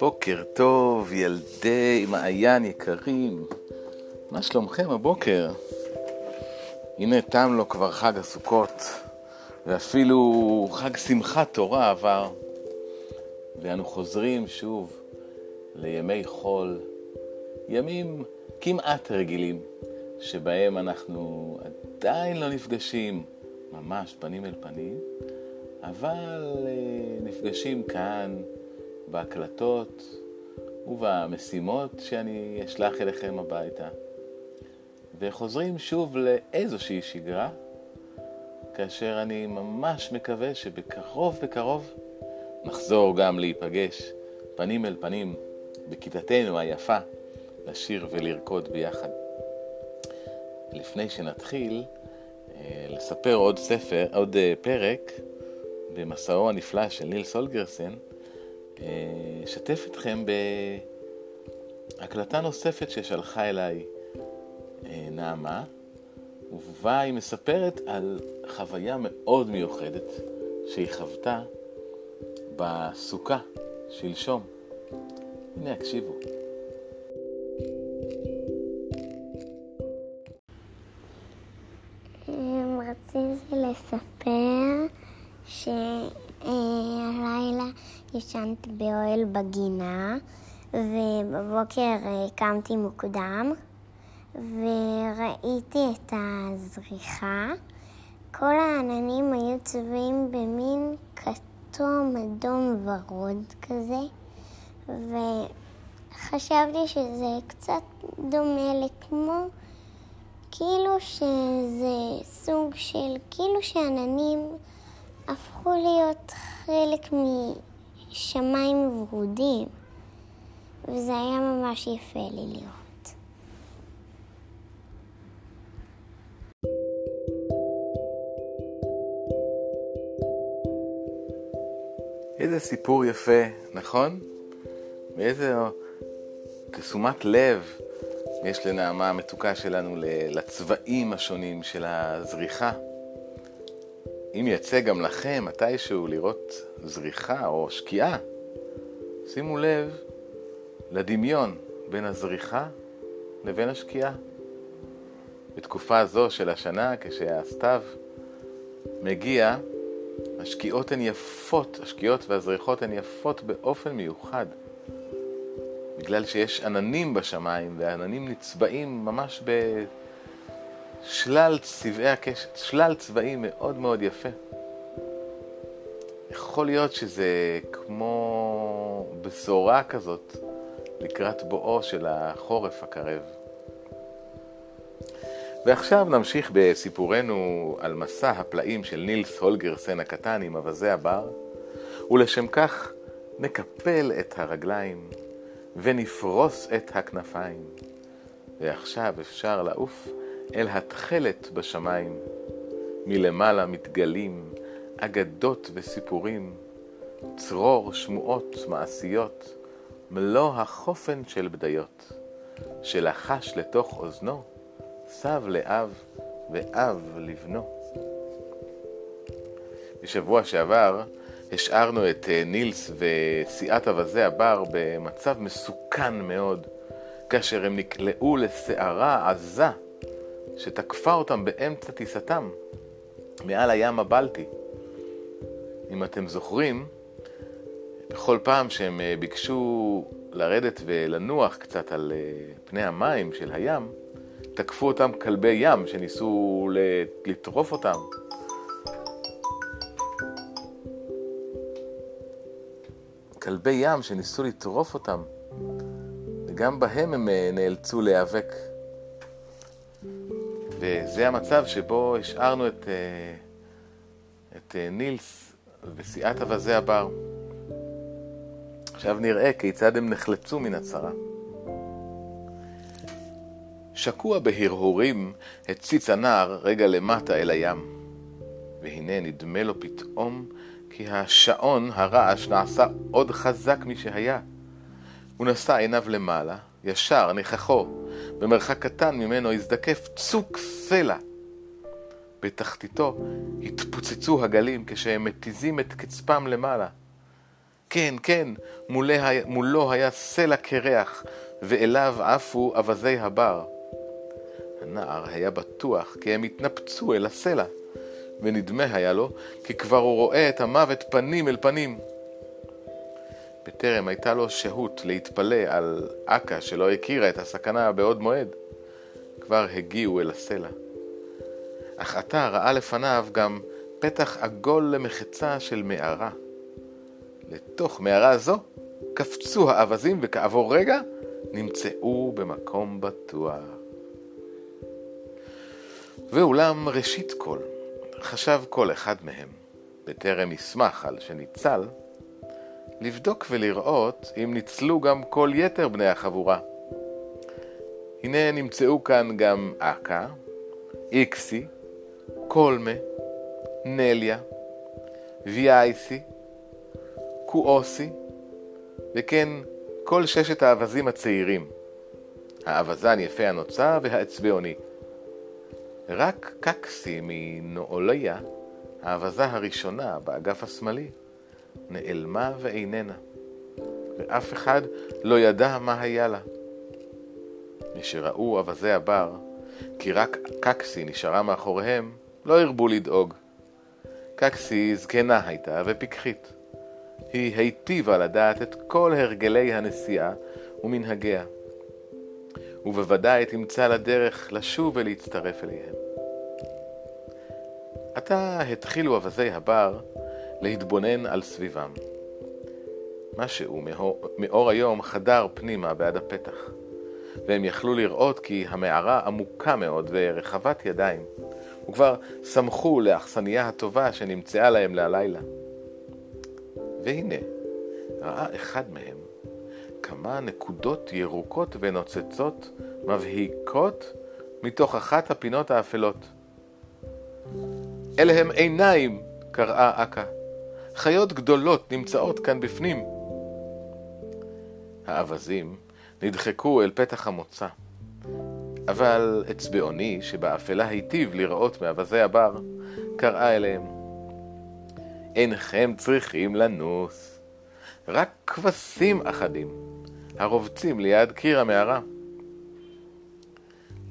בוקר טוב, ילדי מעיין יקרים. מה שלומכם הבוקר? הנה תם לו כבר חג הסוכות, ואפילו חג שמחת תורה עבר, ואנו חוזרים שוב לימי חול, ימים כמעט רגילים, שבהם אנחנו עדיין לא נפגשים ממש פנים אל פנים, אבל אה, נפגשים כאן בהקלטות ובמשימות שאני אשלח אליכם הביתה. וחוזרים שוב לאיזושהי שגרה, כאשר אני ממש מקווה שבקרוב בקרוב נחזור גם להיפגש פנים אל פנים בכיתתנו היפה, לשיר ולרקוד ביחד. לפני שנתחיל, אה, לספר עוד ספר, עוד אה, פרק במסעו הנפלא של ניל סולגרסן, אשתף אתכם בהקלטה נוספת ששלחה אליי אה, נעמה, ובה היא מספרת על חוויה מאוד מיוחדת שהיא חוותה בסוכה שלשום. הנה, הקשיבו. רציתי לספר שהלילה ישנתי באוהל בגינה, ובבוקר אה, קמתי מוקדם, וראיתי את הזריחה. כל העננים היו צבועים במין כתום, אדום ורוד כזה, וחשבתי שזה קצת דומה לכמו, כאילו שזה סוג של, כאילו שעננים הפכו להיות חלק משמיים ורודים, וזה היה ממש יפה לי לראות. איזה סיפור יפה, נכון? ואיזה תשומת לב יש לנעמה המתוקה שלנו לצבעים השונים של הזריחה. אם יצא גם לכם מתישהו לראות זריחה או שקיעה, שימו לב לדמיון בין הזריחה לבין השקיעה. בתקופה זו של השנה, כשהסתיו מגיע, השקיעות הן יפות, השקיעות והזריחות הן יפות באופן מיוחד. בגלל שיש עננים בשמיים, והעננים נצבעים ממש ב... שלל צבעי הקשת, שלל צבעים מאוד מאוד יפה. יכול להיות שזה כמו בשורה כזאת לקראת בואו של החורף הקרב. ועכשיו נמשיך בסיפורנו על מסע הפלאים של נילס הולגרסן הקטן עם אווזי הבר, ולשם כך נקפל את הרגליים ונפרוס את הכנפיים. ועכשיו אפשר לעוף אל התכלת בשמיים. מלמעלה מתגלים אגדות וסיפורים, צרור שמועות מעשיות, מלוא החופן של בדיות, שלחש לתוך אוזנו, סב לאב ואב לבנו. בשבוע שעבר השארנו את אה, נילס וסיעת אווזי הבר במצב מסוכן מאוד, כאשר הם נקלעו לסערה עזה שתקפה אותם באמצע טיסתם מעל הים הבלטי. אם אתם זוכרים, בכל פעם שהם אה, ביקשו לרדת ולנוח קצת על אה, פני המים של הים, תקפו אותם כלבי ים שניסו לטרוף אותם. כלבי ים שניסו לטרוף אותם, וגם בהם הם אה, נאלצו להיאבק וזה המצב שבו השארנו את, אה, את אה, נילס וסיעת אווזי הבר. עכשיו נראה כיצד הם נחלצו מן הצרה. שקוע בהרהורים הציץ הנער רגע למטה אל הים, והנה נדמה לו פתאום כי השעון, הרעש, נעשה עוד חזק משהיה. הוא נשא עיניו למעלה, ישר, נכחו, במרחק קטן ממנו הזדקף צוק סלע. בתחתיתו התפוצצו הגלים כשהם מתיזים את קצפם למעלה. כן, כן, מולו היה סלע קרח, ואליו עפו אווזי הבר. הנער היה בטוח כי הם התנפצו אל הסלע, ונדמה היה לו כי כבר הוא רואה את המוות פנים אל פנים. בטרם הייתה לו שהות להתפלא על אכה שלא הכירה את הסכנה בעוד מועד, כבר הגיעו אל הסלע. אך עתה ראה לפניו גם פתח עגול למחצה של מערה. לתוך מערה זו קפצו האווזים וכעבור רגע נמצאו במקום בטוח. ואולם ראשית כל, חשב כל אחד מהם, בטרם ישמח על שניצל, לבדוק ולראות אם ניצלו גם כל יתר בני החבורה. הנה נמצאו כאן גם אכה, איקסי, קולמה, נליה, ויאייסי, קואוסי, וכן כל ששת האווזים הצעירים, האווזן יפה הנוצה והאצבעוני. רק קקסי מנואליה, האווזה הראשונה באגף השמאלי, נעלמה ואיננה, ואף אחד לא ידע מה היה לה. משראו אווזי הבר, כי רק קקסי נשארה מאחוריהם, לא הרבו לדאוג. קקסי זקנה הייתה ופיקחית. היא היטיבה לדעת את כל הרגלי הנסיעה ומנהגיה, ובוודאי תמצא לה דרך לשוב ולהצטרף אליהם. עתה התחילו אווזי הבר להתבונן על סביבם. משהו מאור היום חדר פנימה בעד הפתח, והם יכלו לראות כי המערה עמוקה מאוד ורחבת ידיים, וכבר שמחו לאכסניה הטובה שנמצאה להם להלילה. והנה, ראה אחד מהם כמה נקודות ירוקות ונוצצות מבהיקות מתוך אחת הפינות האפלות. אלה הם עיניים, קראה אכה. חיות גדולות נמצאות כאן בפנים. האווזים נדחקו אל פתח המוצא, אבל אצבעוני, שבאפלה היטיב לראות מאווזי הבר, קראה אליהם: אינכם צריכים לנוס, רק כבשים אחדים, הרובצים ליד קיר המערה.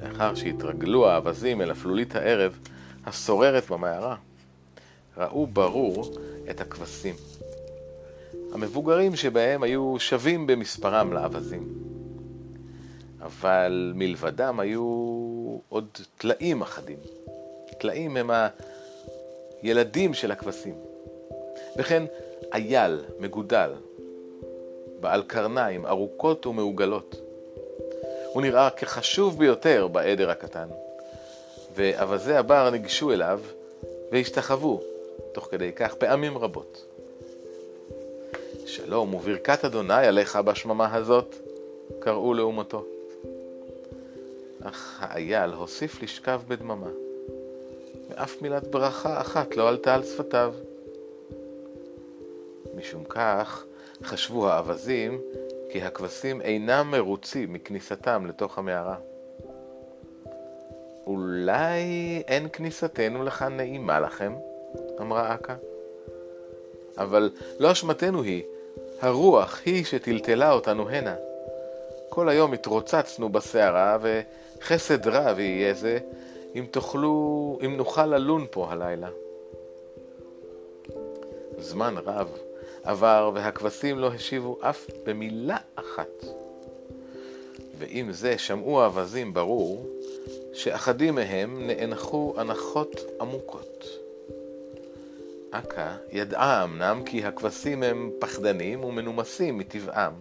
לאחר שהתרגלו האווזים אל אפלולית הערב השוררת במערה, ראו ברור את הכבשים. המבוגרים שבהם היו שווים במספרם לאווזים. אבל מלבדם היו עוד טלאים אחדים. טלאים הם הילדים של הכבשים. וכן אייל מגודל, בעל קרניים ארוכות ומעוגלות. הוא נראה כחשוב ביותר בעדר הקטן, ואווזי הבר ניגשו אליו והשתחוו תוך כדי כך פעמים רבות. שלום וברכת אדוני עליך בשממה הזאת, קראו לאומתו. אך האייל הוסיף לשכב בדממה, ואף מילת ברכה אחת לא עלתה על שפתיו. משום כך חשבו האווזים כי הכבשים אינם מרוצים מכניסתם לתוך המערה. אולי אין כניסתנו לכאן נעימה לכם? אמרה אכה. אבל לא אשמתנו היא, הרוח היא שטלטלה אותנו הנה. כל היום התרוצצנו בסערה, וחסד רב יהיה זה אם תוכלו, אם נוכל ללון פה הלילה. זמן רב עבר והכבשים לא השיבו אף במילה אחת. ועם זה שמעו האווזים ברור שאחדים מהם נאנחו הנחות עמוקות. אכה ידעה אמנם כי הכבשים הם פחדנים ומנומסים מטבעם,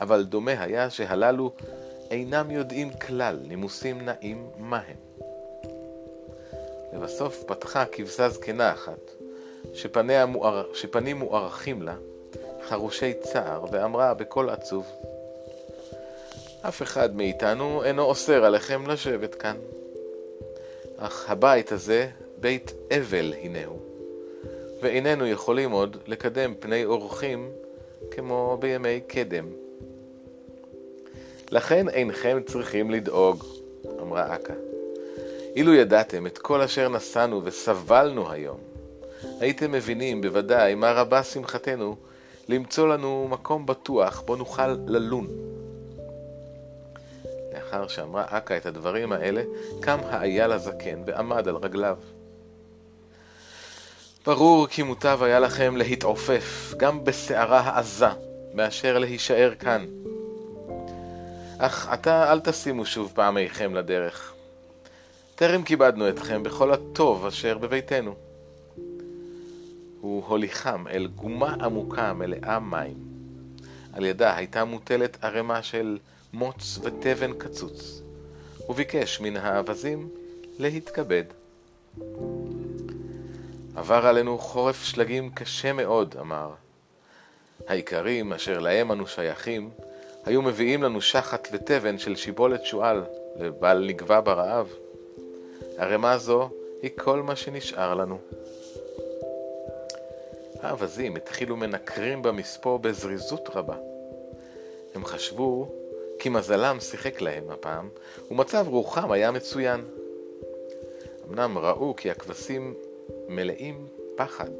אבל דומה היה שהללו אינם יודעים כלל נימוסים נעים מהם. לבסוף פתחה כבשה זקנה אחת, מואר... שפנים מוארכים לה, חרושי צער, ואמרה בקול עצוב, אף אחד מאיתנו אינו אוסר עליכם לשבת כאן. אך הבית הזה בית אבל הנהו, ואיננו יכולים עוד לקדם פני אורחים כמו בימי קדם. לכן אינכם צריכים לדאוג, אמרה אכה. אילו ידעתם את כל אשר נשאנו וסבלנו היום, הייתם מבינים בוודאי מה רבה שמחתנו למצוא לנו מקום בטוח בו נוכל ללון. לאחר שאמרה אכה את הדברים האלה, קם האייל הזקן ועמד על רגליו. ברור כי מוטב היה לכם להתעופף, גם בסערה העזה, מאשר להישאר כאן. אך עתה אל תשימו שוב פעמיכם לדרך. טרם כיבדנו אתכם בכל הטוב אשר בביתנו. הוא הוליכם אל גומה עמוקה מלאה מים. על ידה הייתה מוטלת ערימה של מוץ ותבן קצוץ. הוא ביקש מן האווזים להתכבד. עבר עלינו חורף שלגים קשה מאוד, אמר. האיכרים אשר להם אנו שייכים, היו מביאים לנו שחת ותבן של שיבולת שועל, לבל נגבה ברעב. ערימה זו היא כל מה שנשאר לנו. האווזים התחילו מנקרים במספוא בזריזות רבה. הם חשבו כי מזלם שיחק להם הפעם, ומצב רוחם היה מצוין. אמנם ראו כי הכבשים מלאים פחד,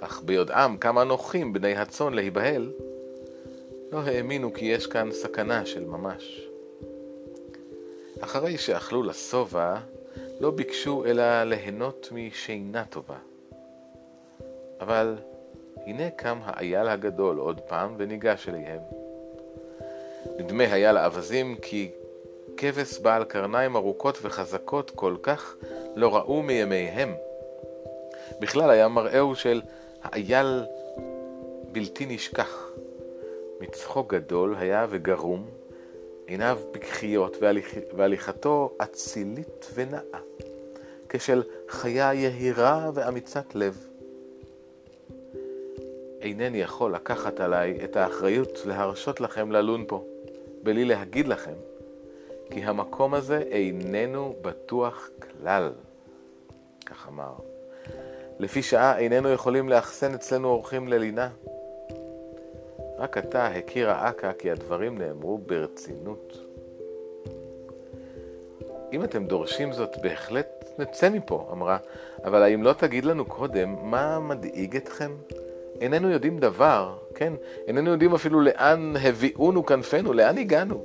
אך ביודעם כמה נוחים בני הצאן להיבהל, לא האמינו כי יש כאן סכנה של ממש. אחרי שאכלו לשובע, לא ביקשו אלא ליהנות משינה טובה. אבל הנה קם האייל הגדול עוד פעם וניגש אליהם. נדמה היה לאווזים כי כבש בעל קרניים ארוכות וחזקות כל כך לא ראו מימיהם. בכלל היה מראהו של האייל בלתי נשכח. מצחו גדול היה וגרום, עיניו פקחיות והליכ... והליכתו אצילית ונאה, כשל חיה יהירה ואמיצת לב. אינני יכול לקחת עליי את האחריות להרשות לכם ללון פה, בלי להגיד לכם, כי המקום הזה איננו בטוח כלל, כך אמר. לפי שעה איננו יכולים לאחסן אצלנו אורחים ללינה. רק עתה הכירה אכה כי הדברים נאמרו ברצינות. אם אתם דורשים זאת, בהחלט נצא מפה, אמרה, אבל האם לא תגיד לנו קודם מה מדאיג אתכם? איננו יודעים דבר, כן? איננו יודעים אפילו לאן הביאונו כנפינו, לאן הגענו.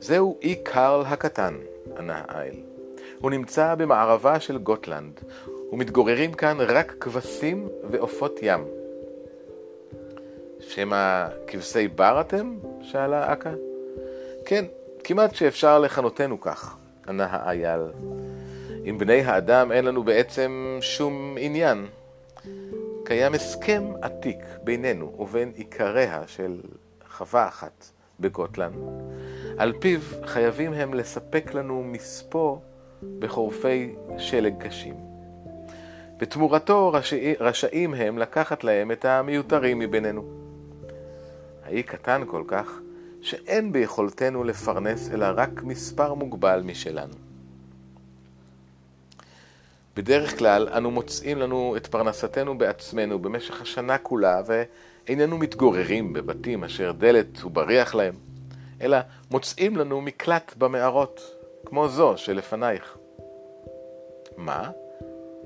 זהו אי קרל הקטן, ענה האיל. הוא נמצא במערבה של גוטלנד, ומתגוררים כאן רק כבשים ועופות ים. שמא כבשי בר אתם? שאלה אכה. כן, כמעט שאפשר לכנותנו כך, ענה האייל. עם בני האדם אין לנו בעצם שום עניין. קיים הסכם עתיק בינינו ובין עיקריה של חווה אחת בגוטלנד, על פיו חייבים הם לספק לנו מספוא בחורפי שלג קשים. בתמורתו רשאי, רשאים הם לקחת להם את המיותרים מבינינו. האי קטן כל כך, שאין ביכולתנו לפרנס אלא רק מספר מוגבל משלנו. בדרך כלל אנו מוצאים לנו את פרנסתנו בעצמנו במשך השנה כולה, ואיננו מתגוררים בבתים אשר דלת ובריח להם, אלא מוצאים לנו מקלט במערות, כמו זו שלפנייך. מה?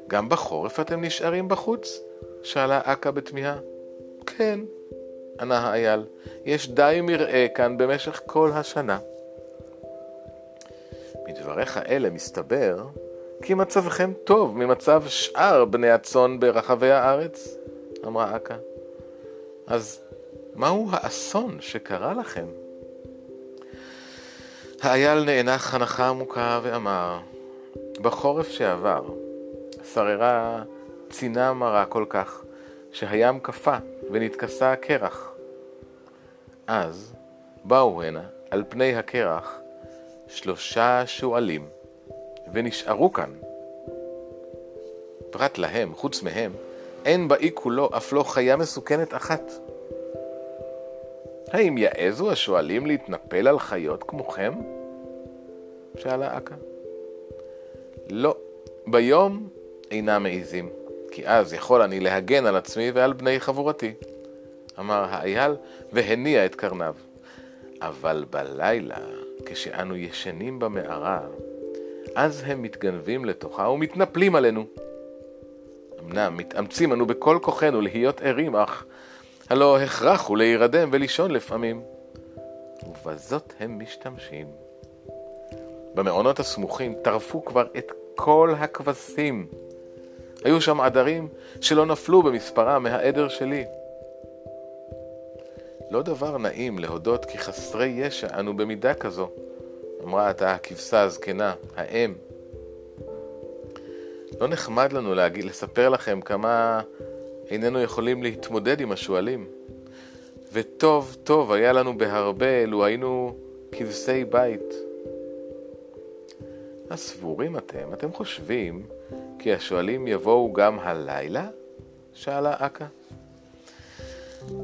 גם בחורף אתם נשארים בחוץ? שאלה אכה בתמיהה. כן, ענה האייל, יש די מרעה כאן במשך כל השנה. מדבריך אלה מסתבר כי מצבכם טוב ממצב שאר בני הצאן ברחבי הארץ, אמרה אכה. אז מהו האסון שקרה לכם? האייל נאנח הנחה עמוקה ואמר, בחורף שעבר שררה צינה מרה כל כך, שהים קפא ונתכסה הקרח. אז באו הנה, על פני הקרח, שלושה שועלים. ונשארו כאן. פרט להם, חוץ מהם, אין באי כולו אף לא חיה מסוכנת אחת. האם יעזו השואלים להתנפל על חיות כמוכם? שאלה אכה. לא, ביום אינם מעיזים, כי אז יכול אני להגן על עצמי ועל בני חבורתי. אמר האייל והניע את קרניו. אבל בלילה, כשאנו ישנים במערה, אז הם מתגנבים לתוכה ומתנפלים עלינו. אמנם מתאמצים אנו בכל כוחנו להיות ערים, אך הלא הכרח הוא להירדם ולישון לפעמים. ובזאת הם משתמשים. במעונות הסמוכים טרפו כבר את כל הכבשים. היו שם עדרים שלא נפלו במספרם מהעדר שלי. לא דבר נעים להודות כי חסרי ישע אנו במידה כזו, אמרה עתה הכבשה הזקנה, האם. לא נחמד לנו להגיד, לספר לכם כמה איננו יכולים להתמודד עם השועלים. וטוב טוב היה לנו בהרבה לו היינו כבשי בית. הסבורים אתם, אתם חושבים כי השועלים יבואו גם הלילה? שאלה אכה.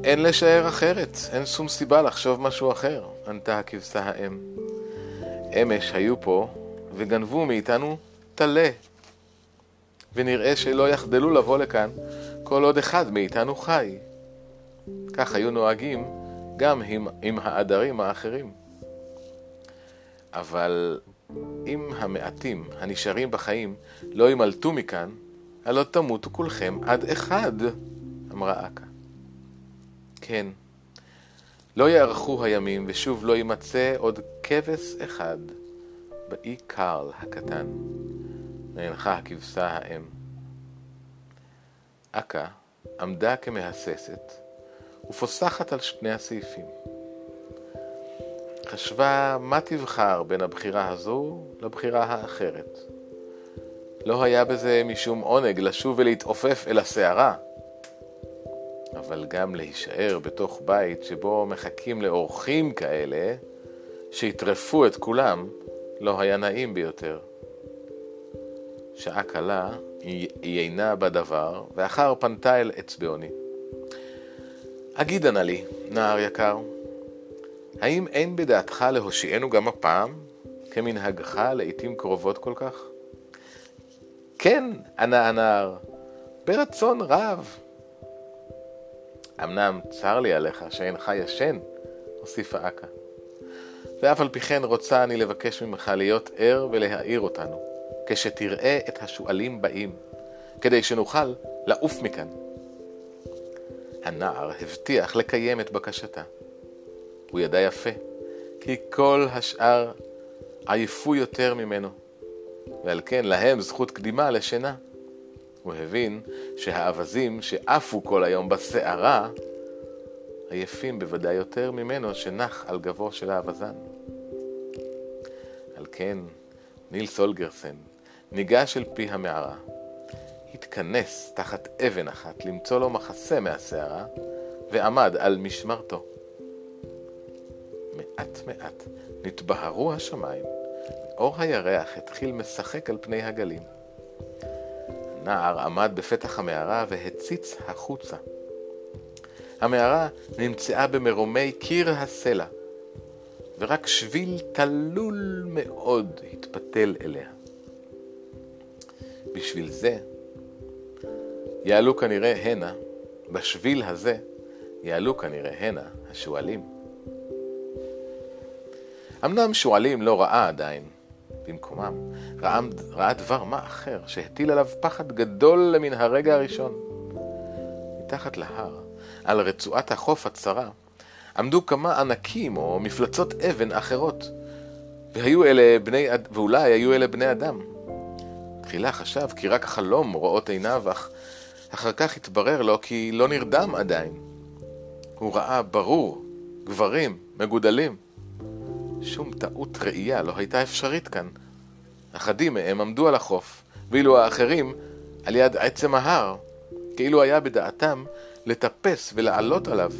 אין לשער אחרת, אין שום סיבה לחשוב משהו אחר, ענתה הכבשה האם. אמש היו פה וגנבו מאיתנו טלה, ונראה שלא יחדלו לבוא לכאן כל עוד אחד מאיתנו חי. כך היו נוהגים גם עם, עם העדרים האחרים. אבל אם המעטים הנשארים בחיים לא ימלטו מכאן, הלא תמותו כולכם עד אחד, אמרה אכה. כן, לא יארכו הימים ושוב לא יימצא עוד כבש אחד באי קרל הקטן, נאנחה הכבשה האם. אכה עמדה כמהססת ופוסחת על שני הסעיפים. חשבה מה תבחר בין הבחירה הזו לבחירה האחרת. לא היה בזה משום עונג לשוב ולהתעופף אל הסערה, אבל גם להישאר בתוך בית שבו מחכים לאורחים כאלה, שיטרפו את כולם, לא היה נעים ביותר. שעה קלה היא אינה בדבר, ואחר פנתה אל אצבעוני. אגידה נא לי, נער יקר, האם אין בדעתך להושיענו גם הפעם, כמנהגך לעתים קרובות כל כך? כן, ענה הנער, ברצון רב. אמנם צר לי עליך שאינך ישן, הוסיפה אכה. ואף על פי כן רוצה אני לבקש ממך להיות ער ולהעיר אותנו, כשתראה את השועלים באים, כדי שנוכל לעוף מכאן. הנער הבטיח לקיים את בקשתה. הוא ידע יפה, כי כל השאר עייפו יותר ממנו, ועל כן להם זכות קדימה לשינה. הוא הבין שהאווזים שעפו כל היום בסערה, עייפים בוודאי יותר ממנו שנח על גבו של האווזן. על כן, נילס אולגרסן ניגש אל פי המערה, התכנס תחת אבן אחת למצוא לו מחסה מהסערה, ועמד על משמרתו. מעט מעט נתבהרו השמיים, אור הירח התחיל משחק על פני הגלים. הנער עמד בפתח המערה והציץ החוצה. המערה נמצאה במרומי קיר הסלע, ורק שביל תלול מאוד התפתל אליה. בשביל זה יעלו כנראה הנה, בשביל הזה יעלו כנראה הנה השועלים. אמנם שועלים לא ראה עדיין, במקומם ראה, ראה דבר מה אחר, שהטיל עליו פחד גדול למן הרגע הראשון. מתחת להר, על רצועת החוף הצרה, עמדו כמה ענקים או מפלצות אבן אחרות, והיו אלה בני, ואולי היו אלה בני אדם. תחילה חשב כי רק חלום רואות עיניו, אך אחר כך התברר לו כי לא נרדם עדיין. הוא ראה ברור גברים מגודלים. שום טעות ראייה לא הייתה אפשרית כאן. אחדים מהם עמדו על החוף, ואילו האחרים על יד עצם ההר, כאילו היה בדעתם לטפס ולעלות עליו.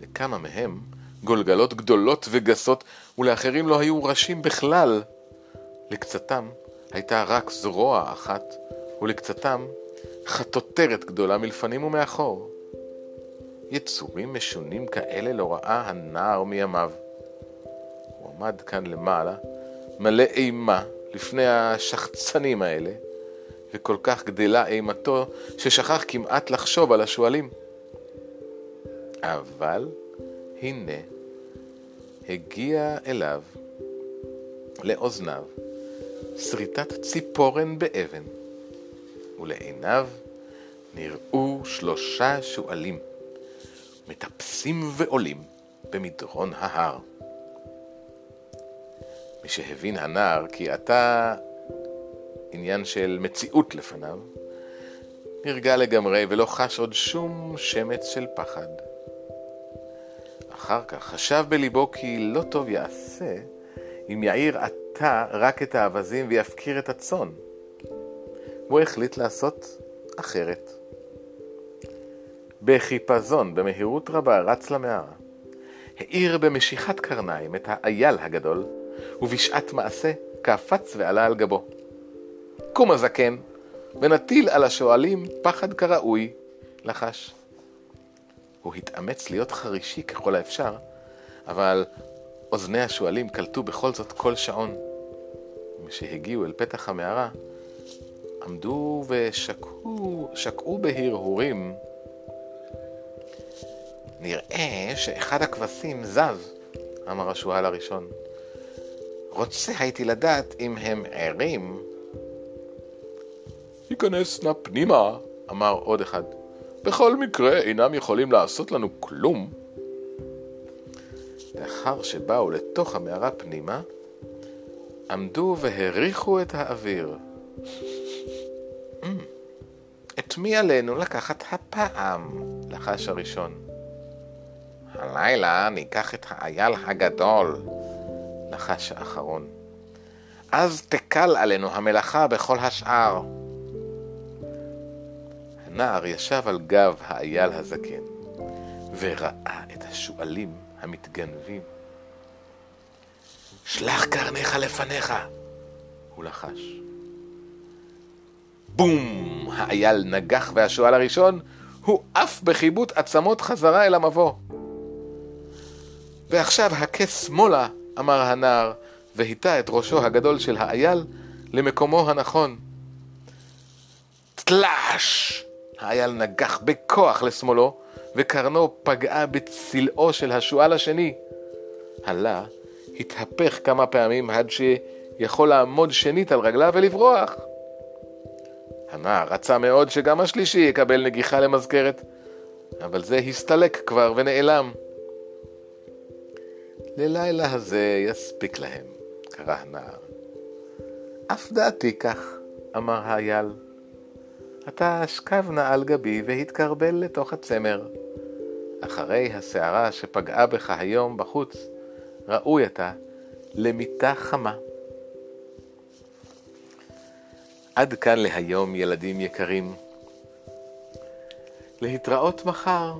לכמה מהם גולגלות גדולות וגסות, ולאחרים לא היו ראשים בכלל. לקצתם הייתה רק זרוע אחת, ולקצתם חטוטרת גדולה מלפנים ומאחור. יצורים משונים כאלה לא ראה הנער מימיו. הוא עמד כאן למעלה, מלא אימה לפני השחצנים האלה, וכל כך גדלה אימתו ששכח כמעט לחשוב על השועלים. אבל הנה הגיע אליו, לאוזניו, שריטת ציפורן באבן. ולעיניו נראו שלושה שועלים, מטפסים ועולים במדרון ההר. משהבין הנער כי עתה עניין של מציאות לפניו, נרגע לגמרי ולא חש עוד שום שמץ של פחד. אחר כך חשב בליבו כי לא טוב יעשה אם יעיר עתה רק את האווזים ויפקיר את הצאן. והוא החליט לעשות אחרת. בחיפזון, במהירות רבה, רץ למערה. האיר במשיכת קרניים את האייל הגדול, ובשעת מעשה קפץ ועלה על גבו. קום הזקן, ונטיל על השואלים פחד כראוי, לחש. הוא התאמץ להיות חרישי ככל האפשר, אבל אוזני השואלים קלטו בכל זאת כל שעון. משהגיעו אל פתח המערה, עמדו ושקעו בהרהורים. נראה שאחד הכבשים זז, אמר השועל הראשון. רוצה הייתי לדעת אם הם ערים. היכנס נא פנימה, אמר עוד אחד. בכל מקרה אינם יכולים לעשות לנו כלום. לאחר שבאו לתוך המערה פנימה, עמדו והריחו את האוויר. Mm, את מי עלינו לקחת הפעם? לחש הראשון. הלילה ניקח את האייל הגדול, לחש האחרון. אז תקל עלינו המלאכה בכל השאר. הנער ישב על גב האייל הזקן, וראה את השועלים המתגנבים. שלח קרניך לפניך, הוא לחש. בום! האייל נגח והשועל הראשון הוא עף בחיבוט עצמות חזרה אל המבוא. ועכשיו הכה שמאלה, אמר הנער, והיטה את ראשו הגדול של האייל למקומו הנכון. תלש! האייל נגח בכוח לשמאלו, וקרנו פגעה בצלעו של השועל השני. הלה התהפך כמה פעמים עד שיכול לעמוד שנית על רגליו ולברוח. הנער רצה מאוד שגם השלישי יקבל נגיחה למזכרת, אבל זה הסתלק כבר ונעלם. ללילה הזה יספיק להם, קרא הנער. אף דעתי כך, אמר האייל. אתה אשכב נא על גבי והתקרבל לתוך הצמר. אחרי הסערה שפגעה בך היום בחוץ, ראוי אתה למיטה חמה. עד כאן להיום, ילדים יקרים. להתראות מחר.